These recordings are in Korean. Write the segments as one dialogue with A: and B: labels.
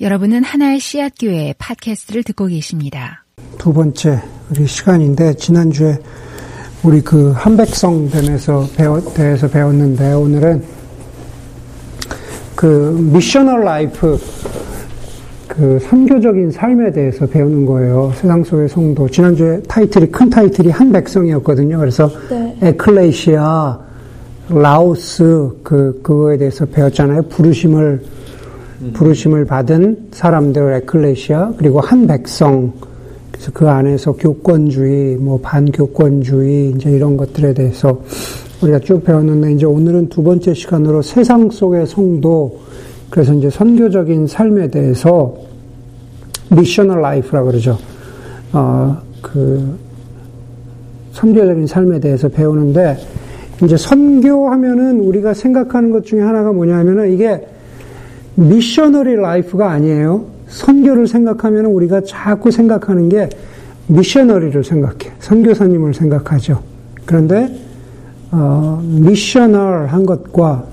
A: 여러분은 하나의 씨앗 교회 팟캐스트를 듣고 계십니다.
B: 두 번째 우리 시간인데 지난주에 우리 그 한백성 대해서 배워, 대해서 배웠는데 오늘은 그 missional life 그 선교적인 삶에 대해서 배우는 거예요. 세상 속의 성도. 지난주에 타이틀이 큰 타이틀이 한 백성이었거든요. 그래서 네. 에클레시아, laos 그 그거에 대해서 배웠잖아요. 부르심을 부르심을 받은 사람들 에클레시아 그리고 한 백성 그래서 그 안에서 교권주의 뭐 반교권주의 이제 이런 것들에 대해서 우리가 쭉 배웠는데 이제 오늘은 두 번째 시간으로 세상 속의 성도 그래서 이제 선교적인 삶에 대해서 missional life라 그러죠. 어 그 선교적인 삶에 대해서 배우는데 이제 선교하면은 우리가 생각하는 것 중에 하나가 뭐냐면은 이게 missionary life가 아니에요. 선교를 생각하면 우리가 자꾸 생각하는 게 missionary를 생각해. 선교사님을 생각하죠. 그런데 어, missional 한 것과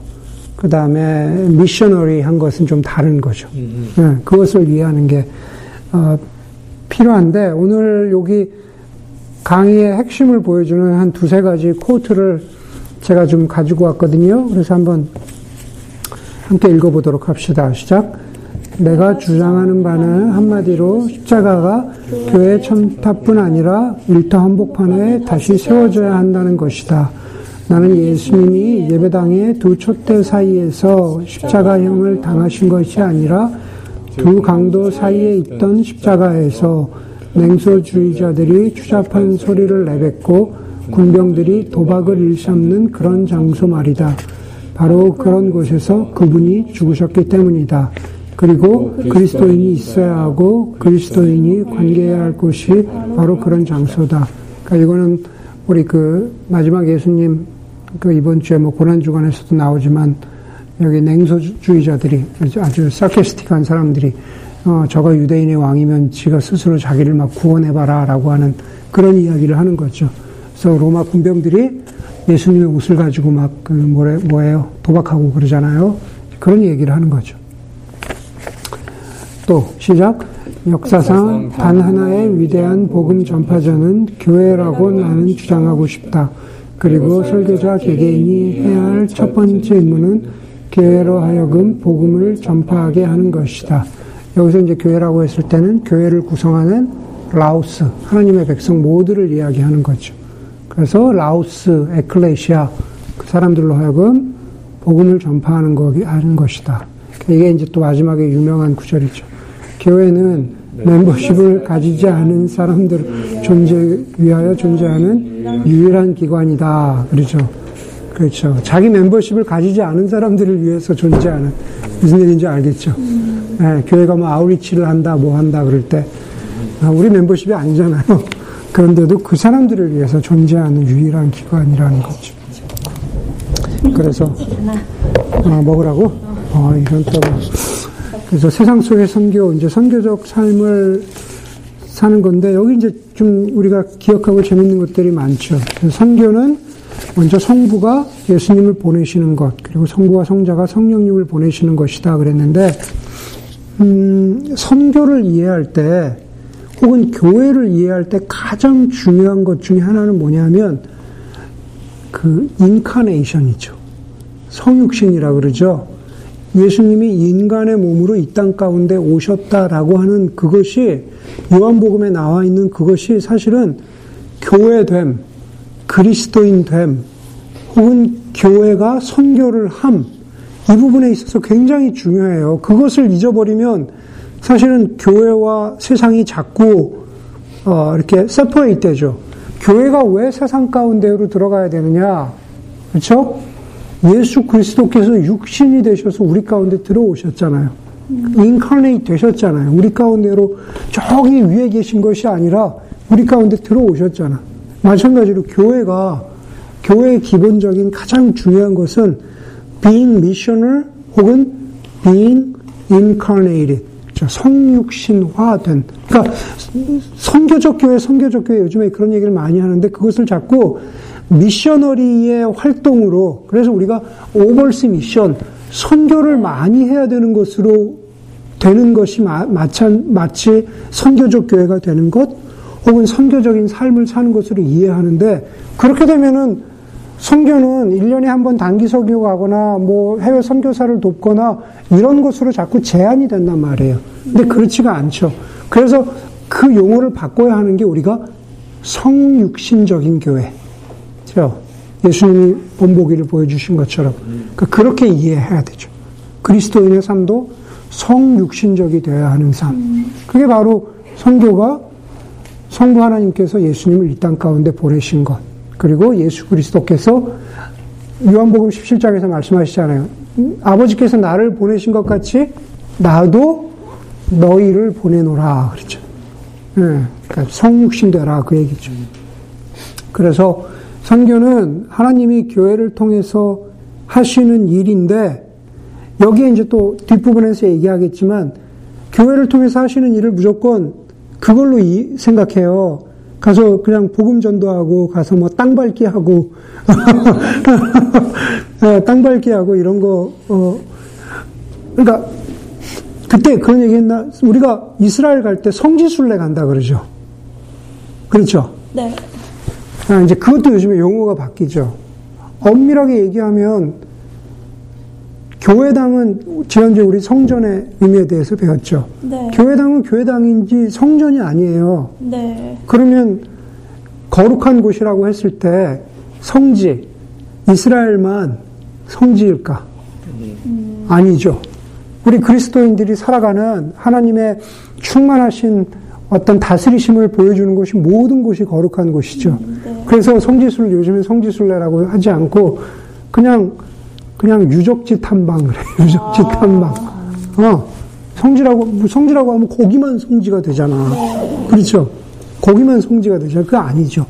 B: 그 다음에 missionary 한 것은 좀 다른 거죠. 네, 그것을 이해하는 게 어, 필요한데 오늘 여기 강의의 핵심을 보여주는 한 두세 가지 quote를 제가 좀 가지고 왔거든요. 그래서 한번 함께 읽어보도록 합시다. 시작. 내가 주장하는 바는 한마디로 십자가가 교회 첨탑뿐 아니라 일터 한복판에 다시 세워져야 한다는 것이다. 나는 예수님이 예배당의 두 촛대 사이에서 십자가형을 당하신 것이 아니라 두 강도 사이에 있던 십자가에서 냉소주의자들이 추잡한 소리를 내뱉고 군병들이 도박을 일삼는 그런 장소 말이다. 바로 그런 곳에서 그분이 죽으셨기 때문이다. 그리고 그리스도인이 있어야 하고 그리스도인이 관계해야 할 곳이 바로 그런 장소다. 그러니까 이거는 우리 그 마지막 예수님 그 이번 주에 뭐 고난 주간에서도 나오지만 여기 냉소주의자들이 아주 사케스틱한 사람들이 어, 저가 유대인의 왕이면 지가 스스로 자기를 막 구원해봐라 라고 하는 그런 이야기를 하는 거죠. 그래서 로마 군병들이 예수님의 옷을 가지고 막, 그, 뭐래, 뭐예요? 도박하고 그러잖아요. 그런 얘기를 하는 거죠. 또, 시작. 역사상 단 하나의 위대한 복음 전파자는 교회라고 나는 주장하고 싶다. 그리고 설교자 개개인이 해야 할 첫 번째 임무는 교회로 하여금 복음을 전파하게 하는 것이다. 여기서 이제 교회라고 했을 때는 교회를 구성하는 라오스, 하나님의 백성 모두를 이야기하는 거죠. 그래서 라오스, 에클레시아 그 사람들로 하여금 복음을 전파하는 거 하는 것이다. 이게 이제 또 마지막에 유명한 구절이죠. 교회는 네. 멤버십을 가지지 않은 사람들 존재 위하여 존재하는 유일한 기관이다. 그렇죠. 그렇죠. 자기 멤버십을 가지지 않은 사람들을 위해서 존재하는 무슨 일인지 알겠죠. 네, 교회가 뭐 아우리치를 한다, 뭐 한다 그럴 때 아, 우리 멤버십이 아니잖아요. 그런데도 그 사람들을 위해서 존재하는 유일한 기관이라는 거죠. 그래서 아, 먹으라고? 어, 이건 또 그래서 세상 속의 선교 이제 선교적 삶을 사는 건데 여기 이제 좀 우리가 기억하고 재밌는 것들이 많죠. 선교는 먼저 성부가 예수님을 보내시는 것 그리고 성부와 성자가 성령님을 보내시는 것이다 그랬는데 음, 선교를 이해할 때 혹은 교회를 이해할 때 가장 중요한 것 중에 하나는 뭐냐면 그 인카네이션이죠. 성육신이라 그러죠. 예수님이 인간의 몸으로 이 땅 가운데 오셨다라고 하는 그것이 요한복음에 나와 있는 그것이 사실은 교회됨, 그리스도인됨, 혹은 교회가 선교를 함, 이 부분에 있어서 굉장히 중요해요. 그것을 잊어버리면 사실은 교회와 세상이 자꾸 어, 이렇게 세퍼레이트 되죠. 교회가 왜 세상 가운데로 들어가야 되느냐? 그렇죠? 예수 그리스도께서 육신이 되셔서 우리 가운데 들어오셨잖아요. 인카네이트 되셨잖아요. 우리 가운데로 저기 위에 계신 것이 아니라 우리 가운데 들어오셨잖아. 마찬가지로 교회가 교회의 기본적인 가장 중요한 것은 being missioner 혹은 being incarnated. 성육신화된. 그러니까 성교적 교회, 성교적 교회 요즘에 그런 얘기를 많이 하는데 그것을 자꾸 미셔너리의 활동으로 그래서 우리가 오벌스 미션 선교를 많이 해야 되는 것으로 되는 것이 마, 마치 선교적 교회가 되는 것, 혹은 선교적인 삶을 사는 것으로 이해하는데, 그렇게 되면은 선교는 1년에 한 번 단기 설교 가거나 뭐 해외 선교사를 돕거나 이런 것으로 자꾸 제한이 된단 말이에요. 근데 그렇지가 않죠. 그래서 그 용어를 바꿔야 하는 게 우리가 성육신적인 교회. 죠 예수님이 본보기를 보여주신 것처럼. 그러니까 그렇게 이해해야 되죠. 그리스도인의 삶도 성육신적이 되어야 하는 삶. 그게 바로 성교가 성부 하나님께서 예수님을 이 땅 가운데 보내신 것. 그리고 예수 그리스도께서 요한복음 17장에서 말씀하시잖아요. 아버지께서 나를 보내신 것 같이 나도 너희를 보내노라. 그렇죠. 네, 그러니까 성육신되라. 그 얘기죠. 그래서 선교는 하나님이 교회를 통해서 하시는 일인데 여기에 이제 또 뒷부분에서 얘기하겠지만 교회를 통해서 하시는 일을 무조건 그걸로 생각해요. 가서 그냥 복음 전도하고 가서 뭐 땅 밟기 하고 네, 땅 밟기 하고 이런 거 어, 그러니까 그때 그런 얘기 했나 우리가 이스라엘 갈 때 성지순례 간다 그러죠. 그렇죠?
C: 네.
B: 아, 이제 그것도 요즘에 용어가 바뀌죠. 엄밀하게 얘기하면 교회당은 지난주에 우리 성전의 의미에 대해서 배웠죠.
C: 네.
B: 교회당은 교회당인지 성전이 아니에요.
C: 네.
B: 그러면 거룩한 곳이라고 했을 때 성지 이스라엘만 성지일까? 음. 아니죠. 우리 그리스도인들이 살아가는 하나님의 충만하신 어떤 다스리심을 보여주는 곳이 모든 곳이 거룩한 곳이죠. 음, 네. 그래서 성지순례 요즘에 성지순례라고 하지 않고 그냥 그냥 유적지 탐방 그래. 유적지 아. 탐방. 어. 성지라고 뭐 성지라고 하면 거기만 성지가 되잖아. 네. 그렇죠? 거기만 성지가 되죠. 그거 아니죠.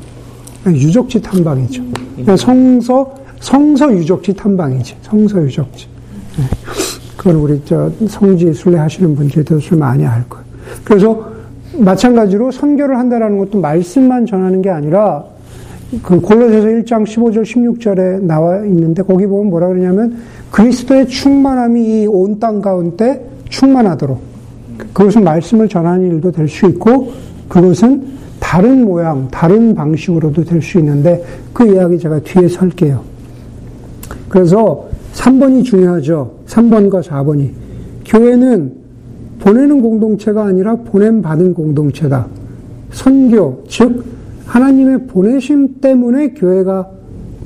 B: 유적지 탐방이죠. 음. 성서 성서 유적지 탐방이지. 성서 유적지. 네. 그건 우리 저 성지 순례 하시는 분들이 더 많이 알 거예요. 그래서 마찬가지로 선교를 한다라는 것도 말씀만 전하는 게 아니라 그 골로새서 1장 15절 16절에 나와 있는데 거기 보면 뭐라 그러냐면 그리스도의 충만함이 이 온 땅 가운데 충만하도록 그것은 말씀을 전하는 일도 될 수 있고 그것은 다른 모양, 다른 방식으로도 될 수 있는데 그 이야기 제가 뒤에 설게요. 그래서 3번이 중요하죠. 3번과 4번이. 교회는 보내는 공동체가 아니라 보냄 받은 공동체다. 선교, 즉 하나님의 보내심 때문에 교회가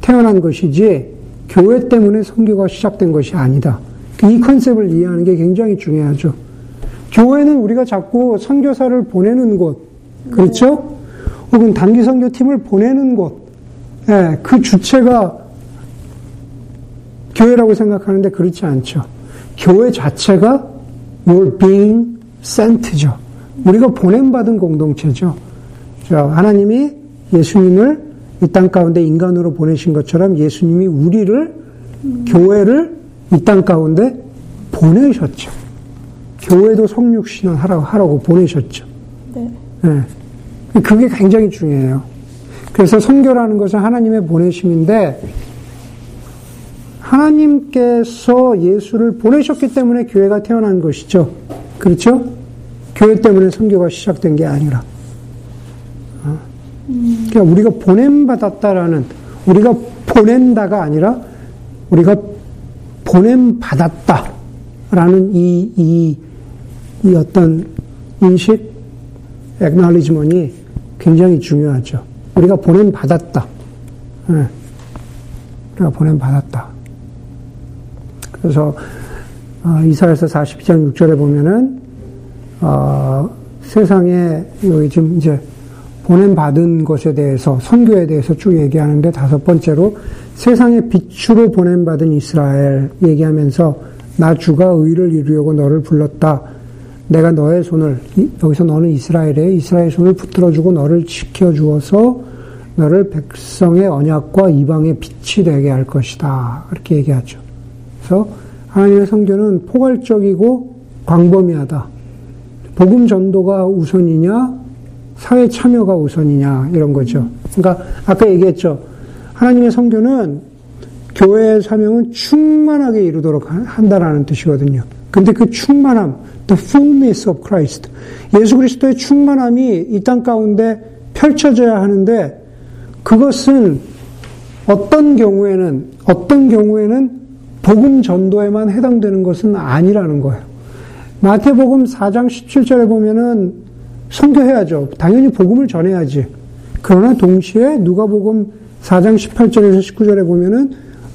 B: 태어난 것이지 교회 때문에 선교가 시작된 것이 아니다. 이 컨셉을 이해하는 게 굉장히 중요하죠. 교회는 우리가 자꾸 선교사를 보내는 곳, 그렇죠? 혹은 단기 선교팀을 보내는 곳, 예, 그 주체가 교회라고 생각하는데 그렇지 않죠. 교회 자체가 you're being sent죠. 우리가 보냄받은 공동체죠. 하나님이 예수님을 이 땅 가운데 인간으로 보내신 것처럼 예수님이 우리를 음. 교회를 이 땅 가운데 보내셨죠. 교회도 성육신을 하라고, 하라고 보내셨죠.
C: 네.
B: 네. 그게 굉장히 중요해요. 그래서 성교라는 것은 하나님의 보내심인데 하나님께서 예수를 보내셨기 때문에 교회가 태어난 것이죠. 그렇죠? 교회 때문에 성교가 시작된 게 아니라. 그러니까 우리가 보냄받았다라는, 우리가 보낸다가 아니라 우리가 보냄받았다라는 이, 이, 이 어떤 인식, 액날리지먼이 굉장히 중요하죠. 우리가 보냄받았다. 네. 우리가 보냄받았다. 그래서 어, 이사에서 42장 6절에 보면은 어, 세상에 여기 지금 이제 보냄받은 것에 대해서 선교에 대해서 쭉 얘기하는데 다섯 번째로 세상의 빛으로 보냄받은 이스라엘 얘기하면서 나 주가 의를 이루려고 너를 불렀다. 내가 너의 손을 여기서 너는 이스라엘에 이스라엘 손을 붙들어주고 너를 지켜주어서 너를 백성의 언약과 이방의 빛이 되게 할 것이다. 그렇게 얘기하죠. 그래서 하나님의 성교는 포괄적이고 광범위하다. 복음 전도가 우선이냐, 사회 참여가 우선이냐 이런 거죠. 그러니까 아까 얘기했죠. 하나님의 성교는 교회의 사명은 충만하게 이루도록 한다라는 뜻이거든요. 근데 그 충만함, the fullness of Christ. 예수 그리스도의 충만함이 이 땅 가운데 펼쳐져야 하는데 그것은 어떤 경우에는 어떤 경우에는 복음 전도에만 해당되는 것은 아니라는 거예요. 마태복음 4장 17절에 보면은 선교해야죠. 당연히 복음을 전해야지. 그러나 동시에 누가복음 4장 18절에서 19절에 보면은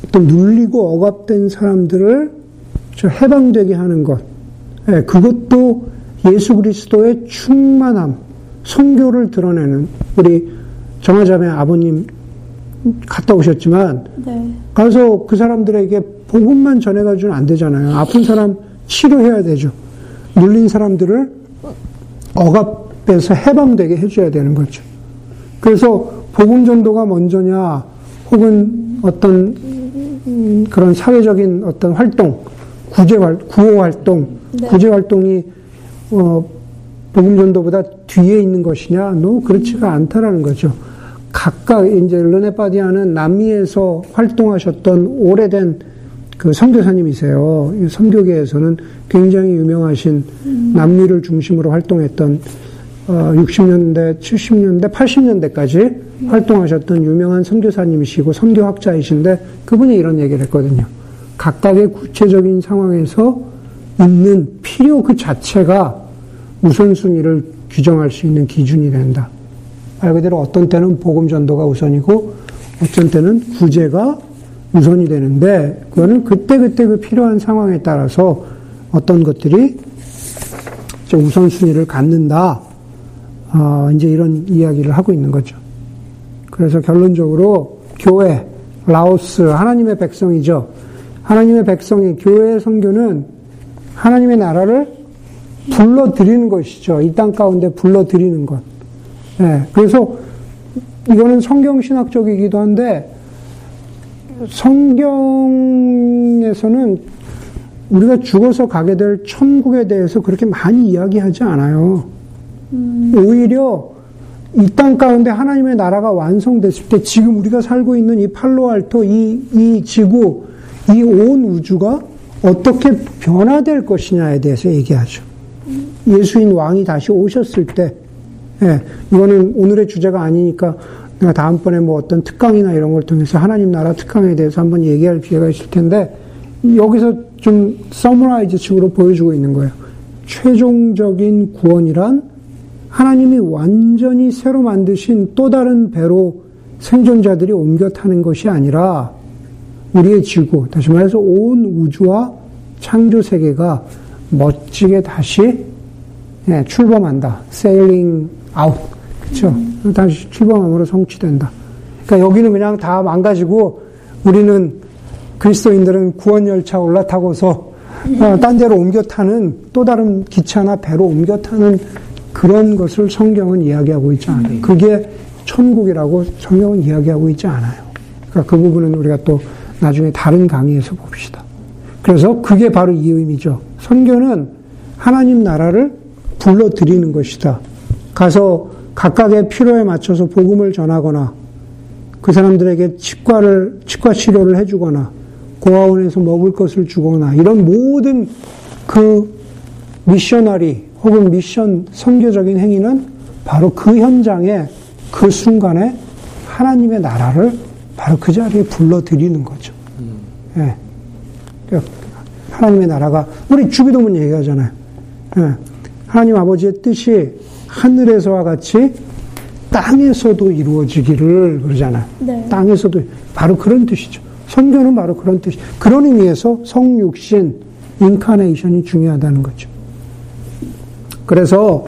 B: 어떤 눌리고 억압된 사람들을 해방되게 하는 것. 예, 그것도 예수 그리스도의 충만함, 성교를 드러내는 우리 정화자매 아버님 갔다 오셨지만 네. 가서 그 사람들에게 복음만 전해가지고는 안 되잖아요. 아픈 사람 치료해야 되죠. 눌린 사람들을 억압해서 해방되게 해줘야 되는 거죠. 그래서 복음 전도가 먼저냐, 혹은 어떤 그런 사회적인 어떤 활동, 구제 활, 구호 활동, 네. 구제 활동이 어, 복음 전도보다 뒤에 있는 것이냐? 노 그렇지가 않다라는 거죠. 각각 이제 르네 파디아는 남미에서 활동하셨던 오래된 그 선교사님이세요. 선교계에서는 굉장히 유명하신 음. 남미를 중심으로 활동했던 어, 60년대, 70년대, 80년대까지 음. 활동하셨던 유명한 선교사님이시고 선교학자이신데 그분이 이런 얘기를 했거든요. 각각의 구체적인 상황에서 있는 필요 그 자체가 우선순위를 규정할 수 있는 기준이 된다. 말 그대로 어떤 때는 복음 전도가 우선이고 어떤 때는 구제가 우선이 되는데 그거는 그때그때 그 필요한 상황에 따라서 어떤 것들이 우선순위를 갖는다. 어, 이제 이런 이야기를 하고 있는 거죠. 그래서 결론적으로 교회, 라오스, 하나님의 백성이죠. 하나님의 백성이 교회의 성교는 하나님의 나라를 불러들이는 것이죠. 이 땅 가운데 불러들이는 것. 네, 그래서 이거는 성경신학적이기도 한데 성경에서는 우리가 죽어서 가게 될 천국에 대해서 그렇게 많이 이야기하지 않아요. 음. 오히려 이 땅 가운데 하나님의 나라가 완성됐을 때 지금 우리가 살고 있는 이 팔로알토, 이, 이 지구, 이 온 우주가 어떻게 변화될 것이냐에 대해서 얘기하죠. 예수인 왕이 다시 오셨을 때, 예, 이거는 오늘의 주제가 아니니까 내가 다음번에 뭐 어떤 특강이나 이런 걸 통해서 하나님 나라 특강에 대해서 한번 얘기할 기회가 있을 텐데, 여기서 좀 summarize 식으로 보여주고 있는 거예요. 최종적인 구원이란 하나님이 완전히 새로 만드신 또 다른 배로 생존자들이 옮겨 타는 것이 아니라 우리의 지구, 다시 말해서 온 우주와 창조 세계가 멋지게 다시 예, 출범한다. sailing out. 그쵸? 음. 다시 출범함으로 성취된다. 그러니까 여기는 그냥 다 망가지고 우리는 그리스도인들은 구원 열차 올라타고서 어, 딴 데로 옮겨 타는 또 다른 기차나 배로 옮겨 타는 그런 것을 성경은 이야기하고 있지 않아요. 음. 그게 천국이라고 성경은 이야기하고 있지 않아요. 그러니까 그 부분은 우리가 또 나중에 다른 강의에서 봅시다. 그래서 그게 바로 이 의미죠. 선교는 하나님 나라를 불러들이는 것이다. 가서 각각의 필요에 맞춰서 복음을 전하거나 그 사람들에게 치과를, 치과 치료를 해주거나 고아원에서 먹을 것을 주거나 이런 모든 그 미셔너리 혹은 미션 선교적인 행위는 바로 그 현장에 그 순간에 하나님의 나라를 바로 그 자리에 불러들이는 거죠. 음. 예. 그러니까 하나님의 나라가 우리 주기도문 얘기하잖아요. 예. 하나님 아버지의 뜻이 하늘에서와 같이 땅에서도 이루어지기를 그러잖아요. 네. 땅에서도 바로 그런 뜻이죠. 선교는 바로 그런 뜻이. 그런 의미에서 성육신, 인카네이션이 중요하다는 거죠. 그래서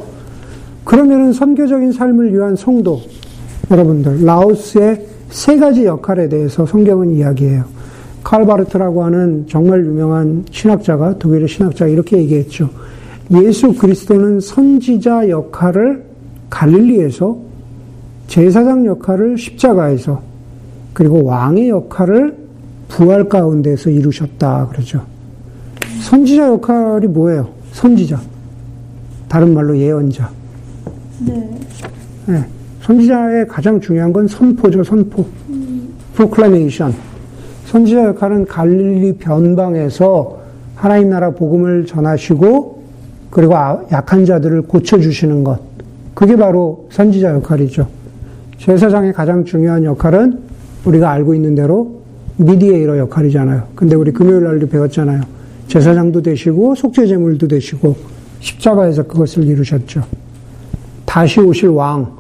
B: 그러면은 선교적인 삶을 위한 성도 여러분들 라오스의 세 가지 역할에 대해서 성경은 이야기해요. 칼바르트라고 하는 정말 유명한 신학자가 독일의 신학자가 이렇게 얘기했죠. 예수 그리스도는 선지자 역할을 갈릴리에서 제사장 역할을 십자가에서 그리고 왕의 역할을 부활 가운데서 이루셨다 그러죠. 선지자 역할이 뭐예요? 선지자. 다른 말로 예언자. 네. 네. 선지자의 가장 중요한 건 선포죠, 선포. 음. proclamation. 선지자 역할은 갈릴리 변방에서 하나님 나라 복음을 전하시고 그리고 아, 약한 자들을 고쳐주시는 것. 그게 바로 선지자 역할이죠. 제사장의 가장 중요한 역할은 우리가 알고 있는 대로 미디에이러 역할이잖아요. 근데 우리 금요일 날도 배웠잖아요. 제사장도 되시고 속죄제물도 되시고 십자가에서 그것을 이루셨죠. 다시 오실 왕,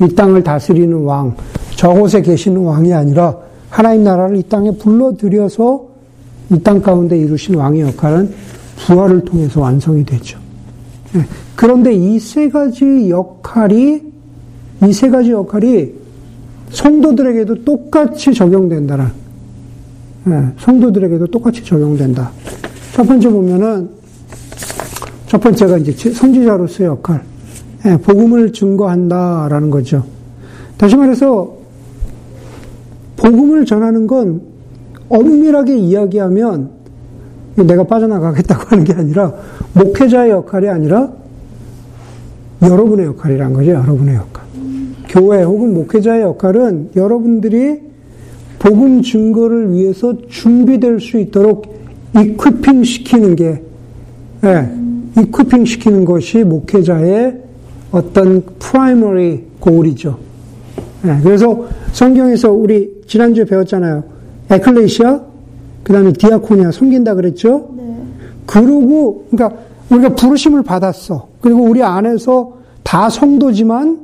B: 이 땅을 다스리는 왕, 저곳에 계시는 왕이 아니라 하나님 나라를 이 땅에 불러들여서 이 땅 가운데 이루신 왕의 역할은 부활을 통해서 완성이 되죠. 예. 그런데 이 세 가지 역할이 이 세 가지 역할이 성도들에게도 똑같이 적용된다는 예, 성도들에게도 똑같이 적용된다. 첫 번째 보면은 첫 번째가 이제 선지자로서의 역할, 예, 복음을 증거한다라는 거죠. 다시 말해서 복음을 전하는 건 엄밀하게 이야기하면 내가 빠져나가겠다고 하는 게 아니라 목회자의 역할이 아니라 여러분의 역할이란 거죠. 여러분의 역할. 교회 혹은 목회자의 역할은 여러분들이 복음 증거를 위해서 준비될 수 있도록 equipping 시키는 게, 예, equipping 시키는 것이 목회자의 어떤 primary goal이죠. 예, 그래서 성경에서 우리 지난주에 배웠잖아요. 에클레시아, 그 다음에 diakonia 섬긴다 그랬죠? 네. 그러고, 그러니까 우리가 부르심을 받았어. 그리고 우리 안에서 다 성도지만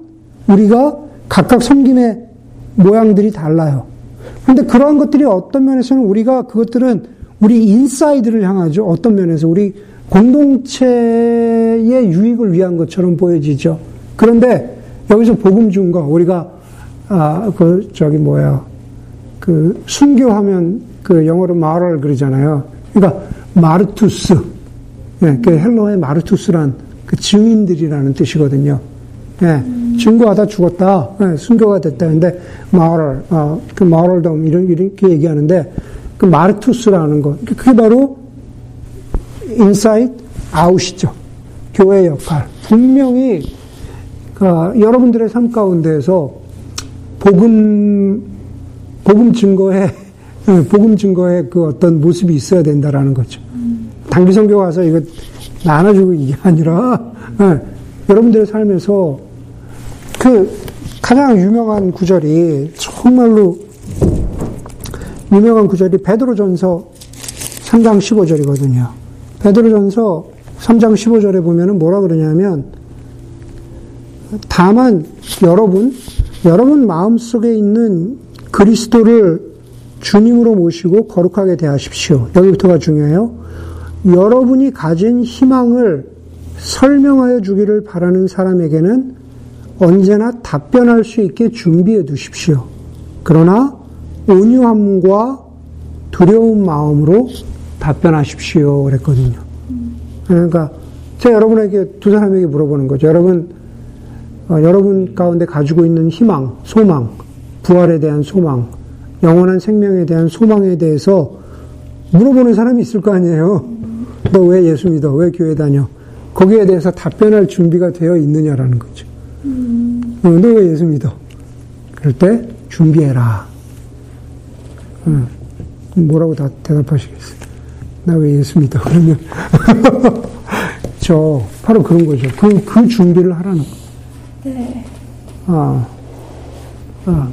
B: 우리가 각각 섬김의 모양들이 달라요. 근데 그러한 것들이 어떤 면에서는 우리가 그것들은 우리 inside를 향하죠. 어떤 면에서 우리 공동체의 유익을 위한 것처럼 보여지죠. 그런데 여기서 복음 증거 우리가 아 그 저기 뭐야 그 순교하면 그 영어로 martyr 그러잖아요. 그러니까 μάρτυς, 예, 그 헬라어 μάρτυς란 그 증인들이라는 뜻이거든요. 예, 증거하다 죽었다, 예, 순교가 됐다. 근데 martyr, 어, 그 martyrdom 이런 이렇게 얘기하는데 그 μάρτυς라는 것, 그게 바로 inside out이죠. 교회의 역할. 분명히 그 여러분들의 삶 가운데에서 복음 복음 증거에 예, 복음 증거에 그 어떤 모습이 있어야 된다라는 거죠. 단기 성교 가서 이거 나눠주고 이게 아니라 네, 여러분들의 삶에서 그 가장 유명한 구절이 정말로 유명한 구절이 베드로전서 3장 15절이거든요. 베드로전서 3장 15절에 보면은 뭐라 그러냐면 다만 여러분 여러분 마음속에 있는 그리스도를 주님으로 모시고 거룩하게 대하십시오. 여기부터가 중요해요. 여러분이 가진 희망을 설명하여 주기를 바라는 사람에게는 언제나 답변할 수 있게 준비해 두십시오. 그러나 온유함과 두려운 마음으로 답변하십시오. 그랬거든요. 그러니까 제가 여러분에게 두 사람에게 물어보는 거죠. 여러분, 어, 여러분 가운데 가지고 있는 희망, 소망, 부활에 대한 소망, 영원한 생명에 대한 소망에 대해서 물어보는 사람이 있을 거 아니에요. 너 왜 예수 믿어? 왜 교회 다녀? 거기에 대해서 답변할 준비가 되어 있느냐라는 거죠. 음. 어, 너왜 예수 믿어? 그럴 때 준비해라. 어, 뭐라고 다 대답하시겠어요? 나 왜 예수 믿어? 그러면 저 바로 그런 거죠. 그, 그 준비를 하라는 거. 네. 아, 아,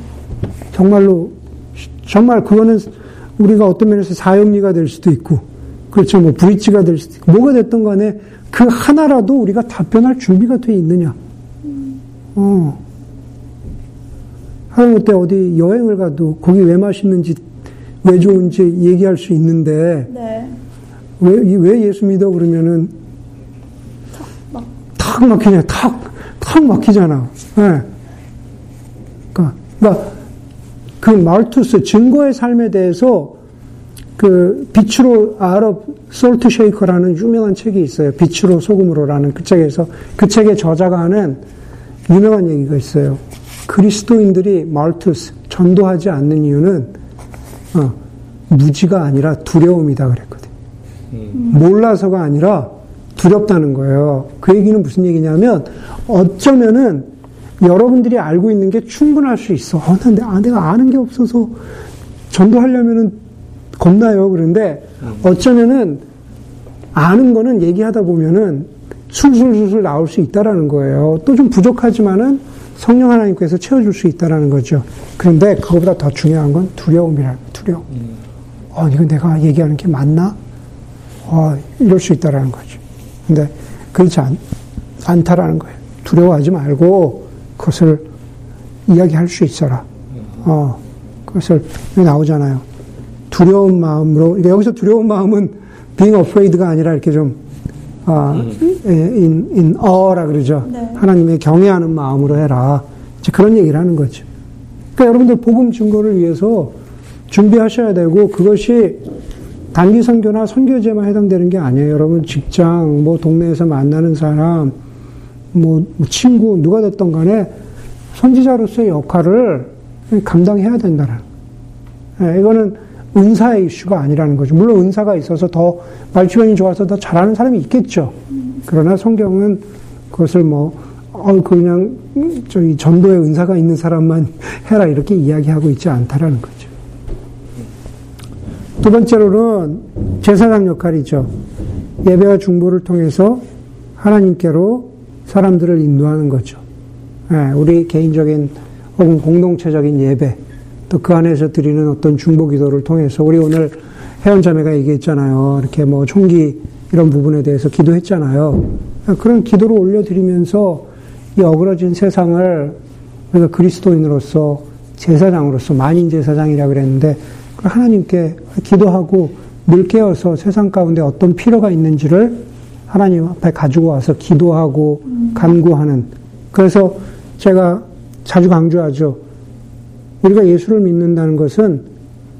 B: 정말로 정말 그거는 우리가 어떤 면에서 사형리가 될 수도 있고, 그렇죠. 뭐 브릿지가 될 수도 있고, 뭐가 됐던 간에 그 하나라도 우리가 답변할 준비가 돼 있느냐. 어. 하다못해 어디 여행을 가도 거기 왜 맛있는지, 왜 좋은지 얘기할 수 있는데, 네. 왜, 왜 예수 믿어? 그러면은, 탁, 막. 탁 탁, 탁 막히잖아. 예. 네. 그러니까, 그러니까 그 말투스 증거의 삶에 대해서 그 빛으로 아랍 솔트 쉐이커라는 유명한 책이 있어요. 빛으로 소금으로라는 그 책에서 그 책의 저자가 하는 유명한 얘기가 있어요. 그리스도인들이 말투스 전도하지 않는 이유는 어, 무지가 아니라 두려움이다 그랬거든. 음. 몰라서가 아니라 두렵다는 거예요. 그 얘기는 무슨 얘기냐면 어쩌면은 여러분들이 알고 있는 게 충분할 수 있어. 어, 난 아, 내가 아는 게 없어서 전도하려면은 겁나요. 그런데 어쩌면은 아는 거는 얘기하다 보면은 술술술술 나올 수 있다라는 거예요. 또 좀 부족하지만은 성령 하나님께서 채워줄 수 있다라는 거죠. 그런데 그거보다 더 중요한 건 두려움이라는 두려움. 어, 이거 내가 얘기하는 게 맞나? 어, 이럴 수 있다라는 거죠. 근데 그렇지 않, 않다라는 거예요. 두려워하지 말고 그것을 이야기할 수 있어라. 어, 그것을 나오잖아요. 두려운 마음으로, 여기서 두려운 마음은 being afraid가 아니라 이렇게 좀, 아, in, in aw라 그러죠. 네. 하나님의 경외하는 마음으로 해라. 이제 그런 얘기를 하는 거죠. 그러니까 여러분들 복음 증거를 위해서 준비하셔야 되고 그것이 단기 선교나 선교제만 해당되는 게 아니에요. 여러분 직장, 뭐 동네에서 만나는 사람, 뭐, 뭐 친구 누가 됐던 간에 선지자로서의 역할을 감당해야 된다는. 예, 이거는 은사의 이슈가 아니라는 거죠. 물론 은사가 있어서 더 말주변이 좋아서 더 잘하는 사람이 있겠죠. 그러나 성경은 그것을 뭐, 어, 그냥, 저기 전도의 은사가 있는 사람만 해라 이렇게 이야기하고 있지 않다라는 거죠. 두 번째로는 제사장 역할이죠. 예배와 중보를 통해서 하나님께로 사람들을 인도하는 거죠. 예, 우리 개인적인 혹은 공동체적인 예배, 또 그 안에서 드리는 어떤 중보 기도를 통해서 우리 오늘 회원자매가 얘기했잖아요. 이렇게 뭐 총기 이런 부분에 대해서 기도했잖아요. 그런 기도를 올려드리면서 이 어그러진 세상을 우리가 그리스도인으로서 제사장으로서 만인 제사장이라 그랬는데 하나님께 기도하고 늘 깨어서 세상 가운데 어떤 필요가 있는지를 하나님 앞에 가지고 와서 기도하고 간구하는 그래서 제가 자주 강조하죠. 우리가 예수를 믿는다는 것은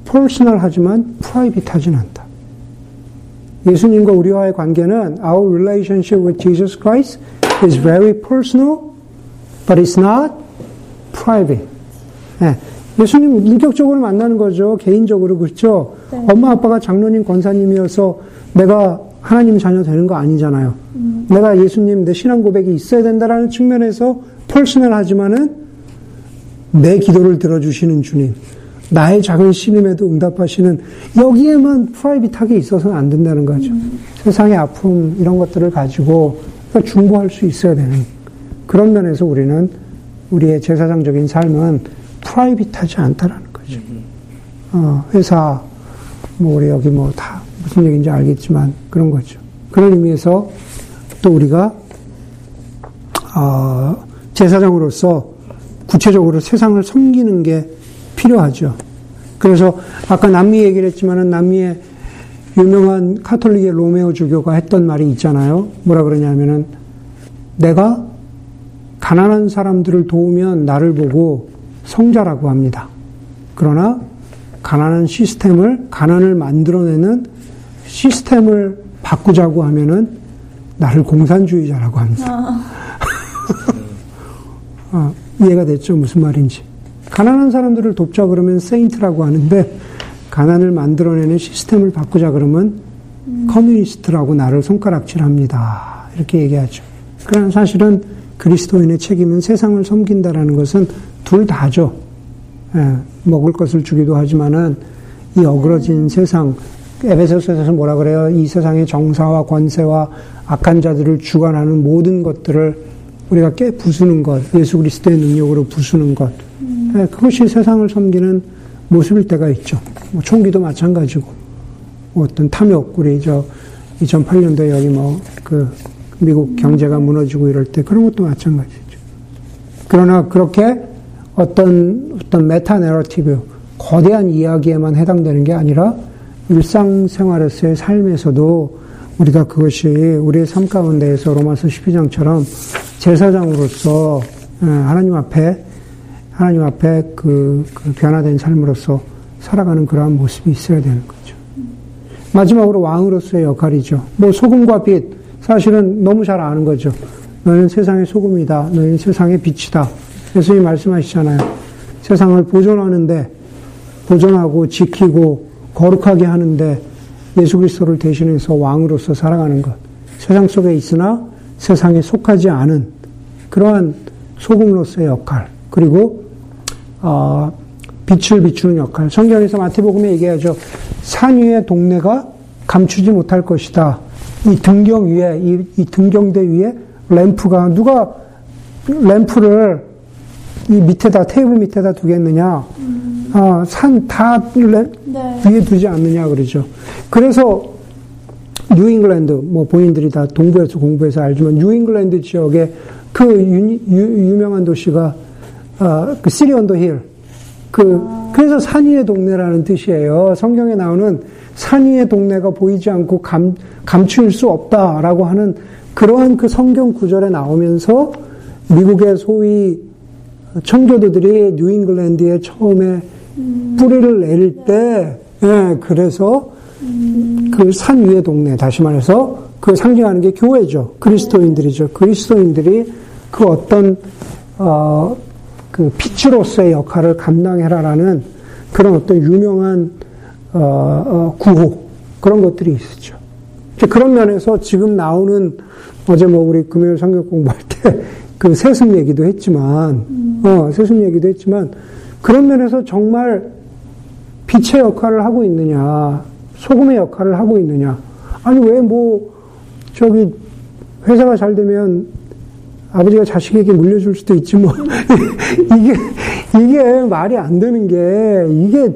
B: 퍼스널하지만 프라이빗하진 않다. 예수님과 우리와의 관계는 our relationship with Jesus Christ is very personal, but it's not private. 네. 예수님 인격적으로 만나는 거죠. 개인적으로 그렇죠. 네. 엄마 아빠가 장로님 권사님이어서 내가 하나님 자녀 되는 거 아니잖아요. 음. 내가 예수님 내 신앙 고백이 있어야 된다라는 측면에서 personal 하지만은 내 기도를 들어주시는 주님, 나의 작은 신음에도 응답하시는 여기에만 private하게 있어서는 안 된다는 거죠. 음. 세상의 아픔 이런 것들을 가지고 중보할 수 있어야 되는 그런 면에서 우리는 우리의 제사장적인 삶은 프라이빗하지 않다라는 거죠. 어, 회사 뭐 우리 여기 뭐 다 무슨 얘기인지 알겠지만 그런 거죠. 그런 의미에서 또 우리가 어, 제사장으로서 구체적으로 세상을 섬기는 게 필요하죠. 그래서 아까 남미 얘기를 했지만은 남미의 유명한 카톨릭의 로메오 주교가 했던 말이 있잖아요. 뭐라 그러냐면은 내가 가난한 사람들을 도우면 나를 보고 성자라고 합니다. 그러나 가난한 시스템을 가난을 만들어내는 시스템을 바꾸자고 하면은 나를 공산주의자라고 합니다. 아. 어, 이해가 됐죠? 무슨 말인지. 가난한 사람들을 돕자 그러면 세인트라고 하는데 가난을 만들어내는 시스템을 바꾸자 그러면 음. communist라고 나를 손가락질합니다. 이렇게 얘기하죠. 그러나 사실은 그리스도인의 책임은 세상을 섬긴다라는 것은 둘 다죠. 예, 먹을 것을 주기도 하지만은 이 어그러진 세상, 에베소서에서 뭐라 그래요? 이 세상의 정사와 권세와 악한 자들을 주관하는 모든 것들을 우리가 깨 부수는 것, 예수 그리스도의 능력으로 부수는 것, 음. 예, 그것이 세상을 섬기는 모습일 때가 있죠. 뭐 총기도 마찬가지고, 뭐 어떤 탐욕, 우리 저 2008년도에 여기 뭐 그 미국 경제가 무너지고 이럴 때 그런 것도 마찬가지죠. 그러나 그렇게 어떤 어떤 메타 내러티브, 거대한 이야기에만 해당되는 게 아니라 일상생활에서의 삶에서도 우리가 그것이 우리의 삶 가운데에서 로마서 12장처럼 제사장으로서 예, 하나님 앞에 하나님 앞에 그, 그 변화된 삶으로서 살아가는 그러한 모습이 있어야 되는 거죠. 마지막으로 왕으로서의 역할이죠. 뭐 소금과 빛 사실은 너무 잘 아는 거죠. 너는 세상의 소금이다. 너는 세상의 빛이다. 예수님 말씀하시잖아요. 세상을 보존하는데 보존하고 지키고 거룩하게 하는데 예수 그리스도를 대신해서 왕으로서 살아가는 것. 세상 속에 있으나 세상에 속하지 않은 그러한 소금으로서의 역할. 그리고 어, 빛을 비추는 역할. 성경에서 마태복음에 얘기하죠. 산 위의 동네가 감추지 못할 것이다. 이 등경 위에, 이, 이 등경대 위에 램프가, 누가 램프를 이 밑에다, 테이블 밑에다 두겠느냐? 음. 어, 산다 네. 위에 두지 않느냐, 그러죠. 그래서 뉴잉글랜드, 뭐 본인들이 다 동부에서 공부해서 알지만 뉴잉글랜드 지역에 그 유, 유 명한 도시가 어, 그 city on the hill. 그 아. 그래서 산 위의 동네라는 뜻이에요. 성경에 나오는 산 위의 동네가 보이지 않고 감 감출 수 없다라고 하는 그러한 그 성경 구절에 나오면서 미국의 소위 청교도들이 뉴잉글랜드에 처음에 음. 뿌리를 내릴 때, 예, 그래서 음. 그산 위의 동네, 다시 말해서 그 상징하는 게 교회죠. 그리스도인들이죠. 그리스도인들이 그 어떤, 어, 그 빛으로서의 역할을 감당해라라는 그런 어떤 유명한, 어, 어, 구호, 그런 것들이 있었죠. 그런 면에서 지금 나오는 어제 뭐 우리 금요일 성경 공부할 때 그 세습 얘기도 했지만, 음. 어, 세습 얘기도 했지만, 그런 면에서 정말 빛의 역할을 하고 있느냐, 소금의 역할을 하고 있느냐. 아니, 왜 뭐, 저기, 회사가 잘 되면 아버지가 자식에게 물려줄 수도 있지 뭐. 이게, 이게 말이 안 되는 게, 이게,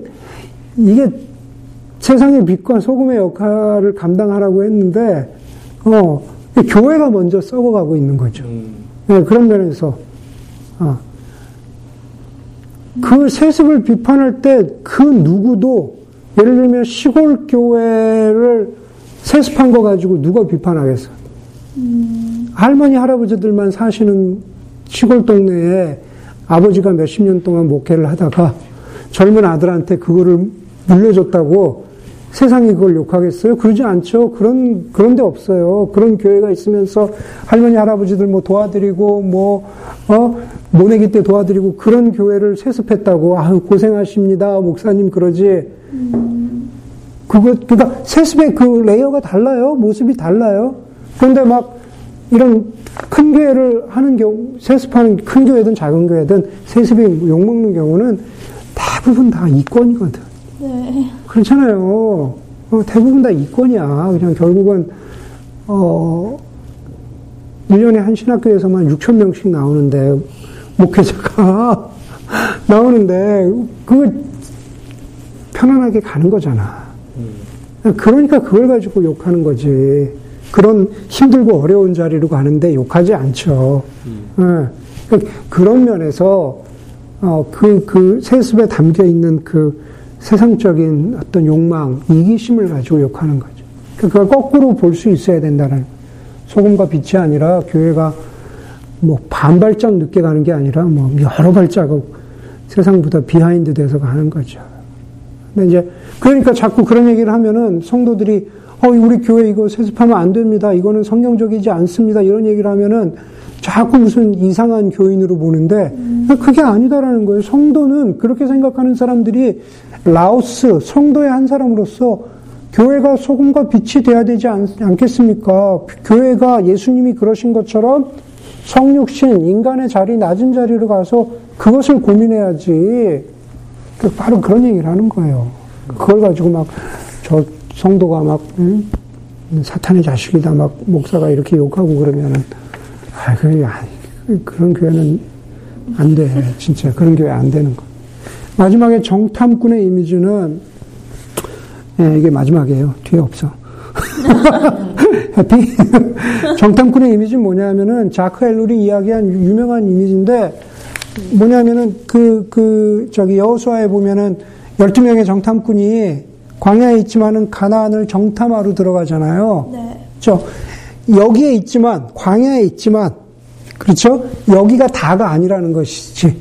B: 이게 세상의 빛과 소금의 역할을 감당하라고 했는데, 어, 교회가 먼저 썩어가고 있는 거죠. 음. 네, 그런 면에서, 어. 그 세습을 비판할 때 그 누구도 예를 들면 시골 교회를 세습한 거 가지고 누가 비판하겠어? 음. 할머니 할아버지들만 사시는 시골 동네에 아버지가 몇십 년 동안 목회를 하다가 젊은 아들한테 그거를 물려줬다고 세상이 그걸 욕하겠어요? 그러지 않죠. 그런, 그런 데 없어요. 그런 교회가 있으면서 할머니, 할아버지들 뭐 도와드리고, 뭐, 어, 모내기 때 도와드리고, 그런 교회를 세습했다고, 아유, 고생하십니다. 목사님 그러지. 음. 그거, 그니까 세습의 그 레이어가 달라요. 모습이 달라요. 그런데 막, 이런 큰 교회를 하는 경우, 세습하는 큰 교회든 작은 교회든 세습이 욕 먹는 경우는 대부분 다 이권이거든. 네. 그렇잖아요. 어, 대부분 다 이권이야. 그냥 결국은, 어, 1년에 한 신학교에서만 6천 명씩 나오는데, 목회자가 나오는데, 그걸 편안하게 가는 거잖아. 음. 그러니까 그걸 가지고 욕하는 거지. 그런 힘들고 어려운 자리로 가는데 욕하지 않죠. 음. 네. 그런 면에서, 어, 그, 그 세습에 담겨 있는 그 세상적인 어떤 욕망, 이기심을 가지고 욕하는 거죠. 그러니까 그걸 거꾸로 볼 수 있어야 된다는 소금과 빛이 아니라 교회가 뭐 반발짝 늦게 가는 게 아니라 뭐 여러 발자국 세상보다 behind 돼서 가는 거죠. 근데 이제 그러니까 자꾸 그런 얘기를 하면은 성도들이 어 우리 교회 이거 세습하면 안 됩니다. 이거는 성경적이지 않습니다. 이런 얘기를 하면은 자꾸 무슨 이상한 교인으로 보는데 그게 아니다라는 거예요. 성도는 그렇게 생각하는 사람들이 라오스 성도의 한 사람으로서 교회가 소금과 빛이 돼야 되지 않, 겠습니까 교회가 예수님이 그러신 것처럼 성육신 인간의 자리 낮은 자리로 가서 그것을 고민해야지. 그 바로 그런 얘기를 하는 거예요. 그걸 가지고 막 저 성도가 막 응? 사탄의 자식이다 막 목사가 이렇게 욕하고 그러면은 아, 그, 그런 교회는 안 돼. 진짜. 그런 교회 안 되는 거. 마지막에 정탐꾼의 이미지는, 예, 이게 마지막이에요. 뒤에 없어. 해피? 정탐꾼의 이미지는 뭐냐면은, 자크 엘룰이 이야기한 유명한 이미지인데, 뭐냐면은, 그, 그, 저기, 여호수아에 보면은, 12명의 정탐꾼이 광야에 있지만은 가나안을 정탐하러 들어가잖아요. 네. 저, 여기에 있지만, 광야에 있지만, 그렇죠? 여기가 다가 아니라는 것이지.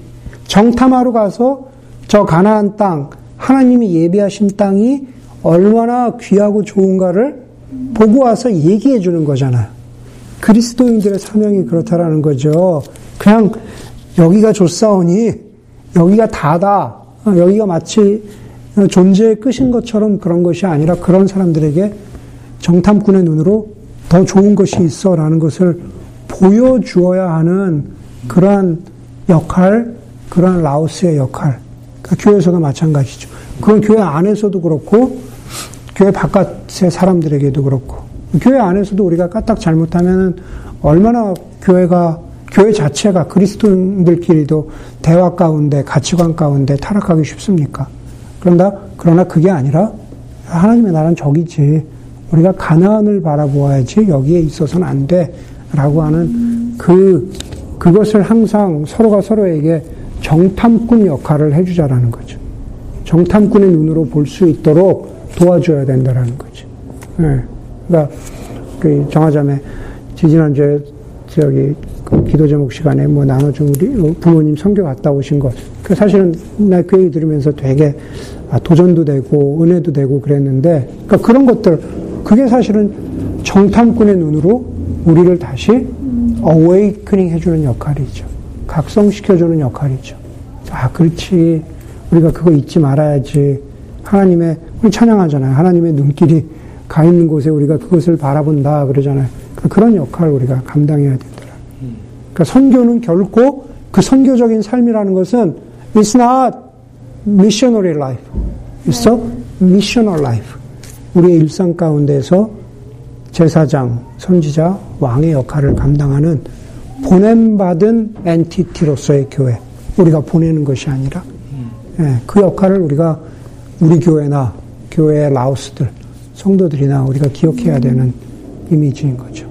B: 정탐하러 가서 저 가나안 땅, 하나님이 예비하신 땅이 얼마나 귀하고 좋은가를 보고 와서 얘기해 주는 거잖아요. 그리스도인들의 사명이 그렇다라는 거죠. 그냥 여기가 좋사오니 여기가 다다. 여기가 마치 존재의 끝인 것처럼 그런 것이 아니라 그런 사람들에게 정탐꾼의 눈으로 더 좋은 것이 있어 라는 것을 보여주어야 하는 그러한 역할, 그러한 라오스의 역할. 그러니까 교회에서가 마찬가지죠. 그건 교회 안에서도 그렇고, 교회 바깥의 사람들에게도 그렇고, 교회 안에서도 우리가 까딱 잘못하면 얼마나 교회가 교회 자체가 그리스도인들끼리도 대화 가운데 가치관 가운데 타락하기 쉽습니까? 그런다 그러나 그게 아니라 하나님의 나라는 저기지 우리가 가나안을 바라보아야지 여기에 있어서는 안 돼라고 하는 그 그것을 항상 서로가 서로에게 정탐꾼 역할을 해주자라는 거죠. 정탐꾼의 눈으로 볼 수 있도록 도와줘야 된다라는 거죠. 네. 그러니까 그 정화자매 지지난주에 저기 그 기도 제목 시간에 뭐 나눠준 우리 부모님 성교 갔다 오신 것. 그 사실은 나 그 얘기 들으면서 되게 아, 도전도 되고 은혜도 되고 그랬는데 그러니까 그런 것들 그게 사실은 정탐꾼의 눈으로 우리를 다시 어웨이크닝 해주는 역할이죠. 각성시켜주는 역할이죠. 아, 그렇지. 우리가 그거 잊지 말아야지. 하나님의, 우리 찬양하잖아요. 하나님의 눈길이 가 있는 곳에 우리가 그것을 바라본다. 그러잖아요. 그러니까 그런 역할을 우리가 감당해야 된다. 그러니까 선교는 결코 그 선교적인 삶이라는 것은 it's not missionary life. it's a missional life. 우리의 일상 가운데서 제사장, 선지자, 왕의 역할을 감당하는 보냄받은 엔티티로서의 교회. 우리가 보내는 것이 아니라 예, 그 역할을 우리가 우리 교회나 교회의 라오스들, 성도들이나 우리가 기억해야 되는 이미지인 거죠.